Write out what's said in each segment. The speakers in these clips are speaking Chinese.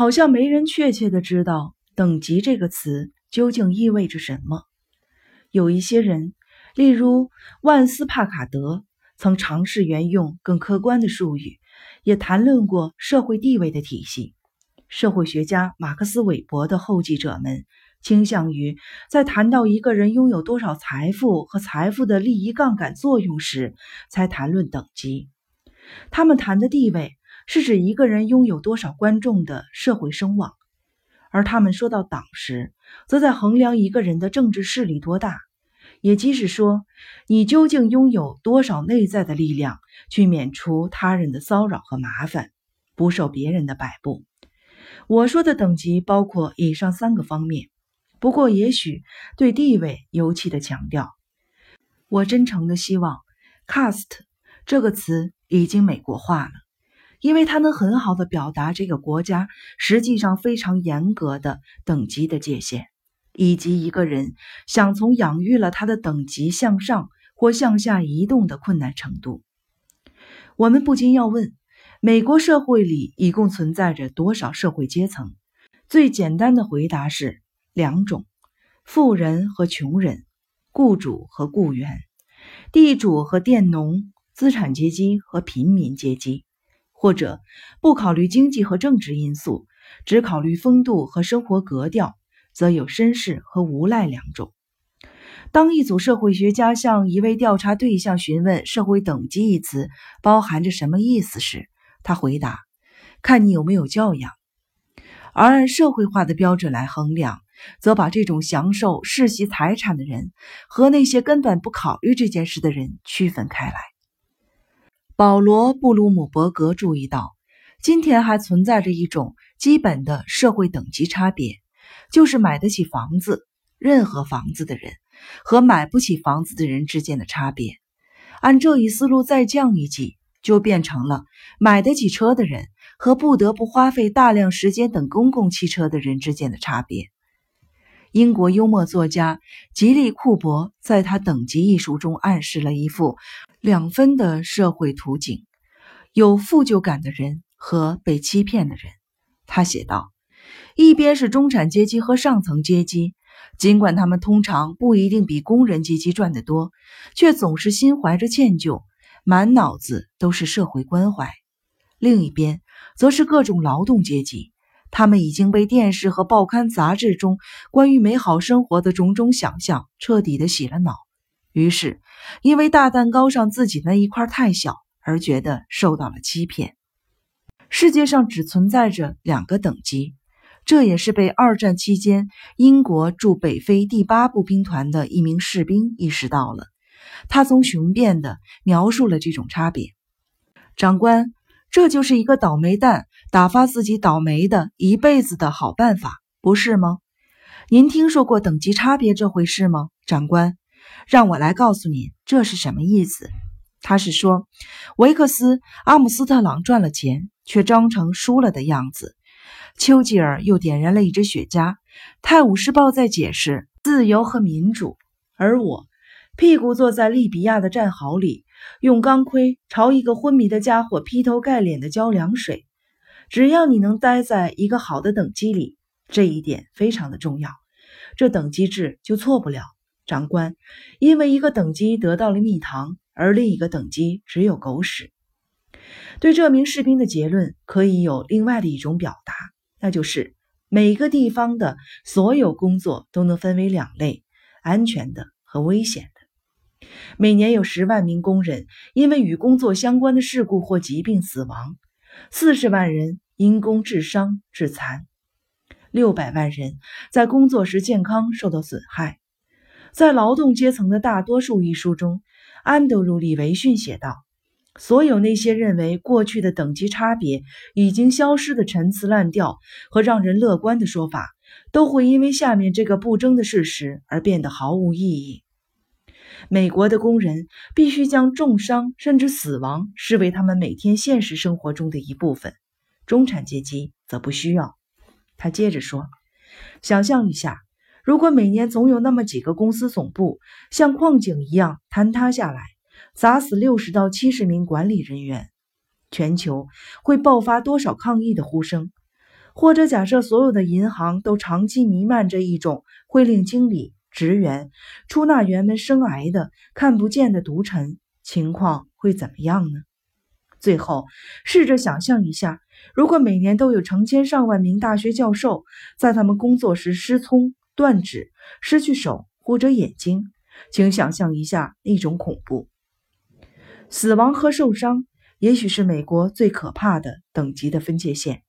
好像没人确切的知道“等级”这个词究竟意味着什么。有一些人，例如万斯帕卡德，曾尝试沿用更客观的术语，也谈论过社会地位的体系。社会学家马克思韦伯的后继者们。倾向于在谈到一个人拥有多少财富和财富的利益杠杆作用时，才谈论等级。他们谈的地位是指一个人拥有多少观众的社会声望，而他们说到党时，则在衡量一个人的政治势力多大，也即是说，你究竟拥有多少内在的力量去免除他人的骚扰和麻烦，不受别人的摆布。我说的等级包括以上三个方面。不过，也许对地位尤其的强调。我真诚的希望 “cast” 这个词已经美国化了，因为它能很好的表达这个国家实际上非常严格的等级的界限，以及一个人想从养育了他的等级向上或向下移动的困难程度。我们不禁要问：美国社会里一共存在着多少社会阶层？最简单的回答是。两种，富人和穷人，雇主和雇员，地主和佃农，资产阶级和平民阶级，或者不考虑经济和政治因素，只考虑风度和生活格调，则有绅士和无赖两种。当一组社会学家向一位调查对象询问“社会等级”一词包含着什么意思时，他回答：“看你有没有教养。”而按社会化的标准来衡量。则把这种享受世袭财产的人和那些根本不考虑这件事的人区分开来。保罗·布鲁姆伯格注意到，今天还存在着一种基本的社会等级差别，就是买得起房子（任何房子）的人和买不起房子的人之间的差别。按这一思路再降一级，就变成了买得起车的人和不得不花费大量时间等公共汽车的人之间的差别。英国幽默作家吉利库伯在他《等级》一书中暗示了一幅两分的社会图景：有负疚感的人和被欺骗的人。他写道：“一边是中产阶级和上层阶级，尽管他们通常不一定比工人阶级赚得多，却总是心怀着歉疚，满脑子都是社会关怀；另一边则是各种劳动阶级。”他们已经被电视和报刊杂志中关于美好生活的种种想象彻底的洗了脑，于是因为大蛋糕上自己那一块太小而觉得受到了欺骗。世界上只存在着两个等级，这也是被二战期间英国驻北非第八步兵团的一名士兵意识到了。他从雄辩地描述了这种差别，长官。这就是一个倒霉蛋打发自己倒霉的一辈子的好办法，不是吗？您听说过等级差别这回事吗，长官？让我来告诉您，这是什么意思？他是说，维克斯·阿姆斯特朗赚了钱，却装成输了的样子。丘吉尔又点燃了一支雪茄。《泰晤士报》在解释自由和民主，而我屁股坐在利比亚的战壕里。用钢盔朝一个昏迷的家伙劈头盖脸的浇凉水。只要你能待在一个好的等级里，这一点非常的重要，这等级制就错不了，长官。因为一个等级得到了蜜糖，而另一个等级只有狗屎。对这名士兵的结论可以有另外的一种表达，那就是每个地方的所有工作都能分为两类：安全的和危险的。每年有十万名工人因为与工作相关的事故或疾病死亡，四十万人因工致伤致残，六百万人在工作时健康受到损害。在《劳动阶层的大多数》一书中，安德鲁·李维逊写道：“所有那些认为过去的等级差别已经消失的陈词滥调和让人乐观的说法，都会因为下面这个不争的事实而变得毫无意义。”美国的工人必须将重伤甚至死亡视为他们每天现实生活中的一部分，中产阶级则不需要。他接着说：“想象一下，如果每年总有那么几个公司总部像矿井一样坍塌下来，砸死六十到七十名管理人员，全球会爆发多少抗议的呼声？或者假设所有的银行都长期弥漫着一种会令经理、职员、出纳员们生癌的看不见的毒尘，情况会怎么样呢？最后，试着想象一下，如果每年都有成千上万名大学教授在他们工作时失聪、断指、失去手或者眼睛，请想象一下那种恐怖。死亡和受伤，也许是美国最可怕的等级的分界线。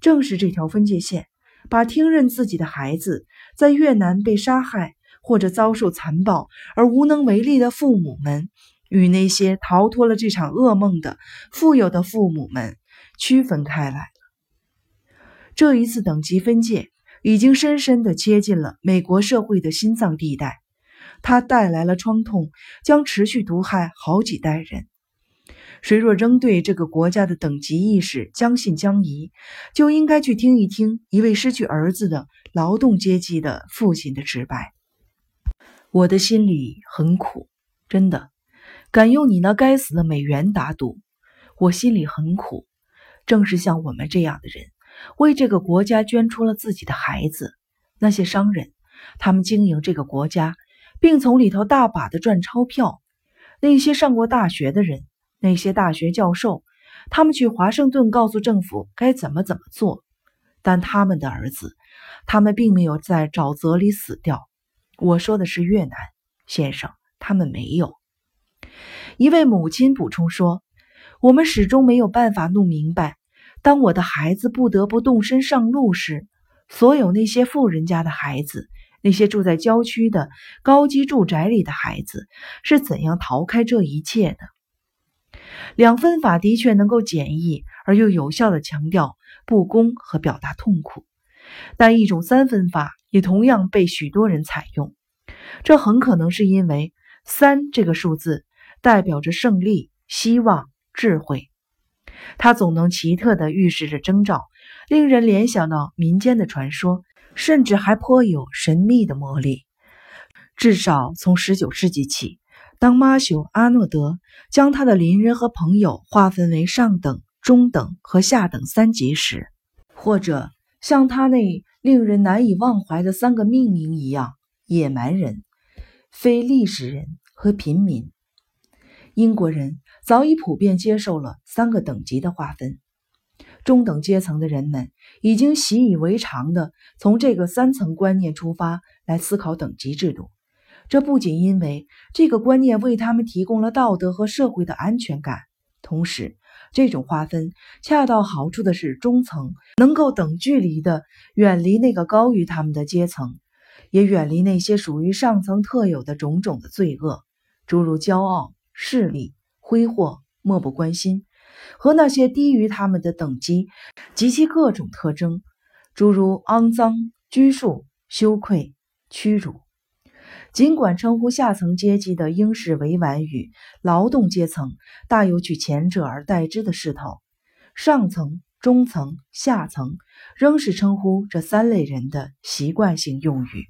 正是这条分界线，把听任自己的孩子在越南被杀害或者遭受残暴而无能为力的父母们，与那些逃脱了这场噩梦的富有的父母们区分开来。这一次等级分界已经深深地切进了美国社会的心脏地带。它带来了创痛，将持续毒害好几代人。谁若仍对这个国家的等级意识将信将疑，就应该去听一听一位失去儿子的劳动阶级的父亲的直白。我的心里很苦，真的，敢用你那该死的美元打赌。我心里很苦，正是像我们这样的人，为这个国家捐出了自己的孩子。那些商人，他们经营这个国家。并从里头大把的赚钞票。那些上过大学的人，那些大学教授，他们去华盛顿告诉政府该怎么怎么做。但他们的儿子，他们并没有在沼泽里死掉。我说的是越南先生，他们没有。一位母亲补充说：“我们始终没有办法弄明白，当我的孩子不得不动身上路时，所有那些富人家的孩子。”那些住在郊区的高级住宅里的孩子是怎样逃开这一切的？两分法的确能够简易而又有效地强调不公和表达痛苦，但一种三分法也同样被许多人采用。这很可能是因为三这个数字代表着胜利、希望、智慧，它总能奇特地预示着征兆，令人联想到民间的传说。甚至还颇有神秘的魔力。至少从十九世纪起，当马修·阿诺德将他的邻人和朋友划分为上等、中等和下等三级时，或者像他那令人难以忘怀的三个命名一样，野蛮人、非历史人和平民，英国人早已普遍接受了三个等级的划分。中等阶层的人们已经习以为常地从这个三层观念出发来思考等级制度。这不仅因为这个观念为他们提供了道德和社会的安全感，同时这种划分恰到好处的是中层能够等距离的远离那个高于他们的阶层，也远离那些属于上层特有的种种的罪恶，诸如骄傲、势力、挥霍、漠不关心。和那些低于他们的等级及其各种特征，诸如肮脏、拘束、羞愧、屈辱。尽管称呼下层阶级的英式委婉语“劳动阶层”大有取前者而代之的势头，上层、中层、下层仍是称呼这三类人的习惯性用语。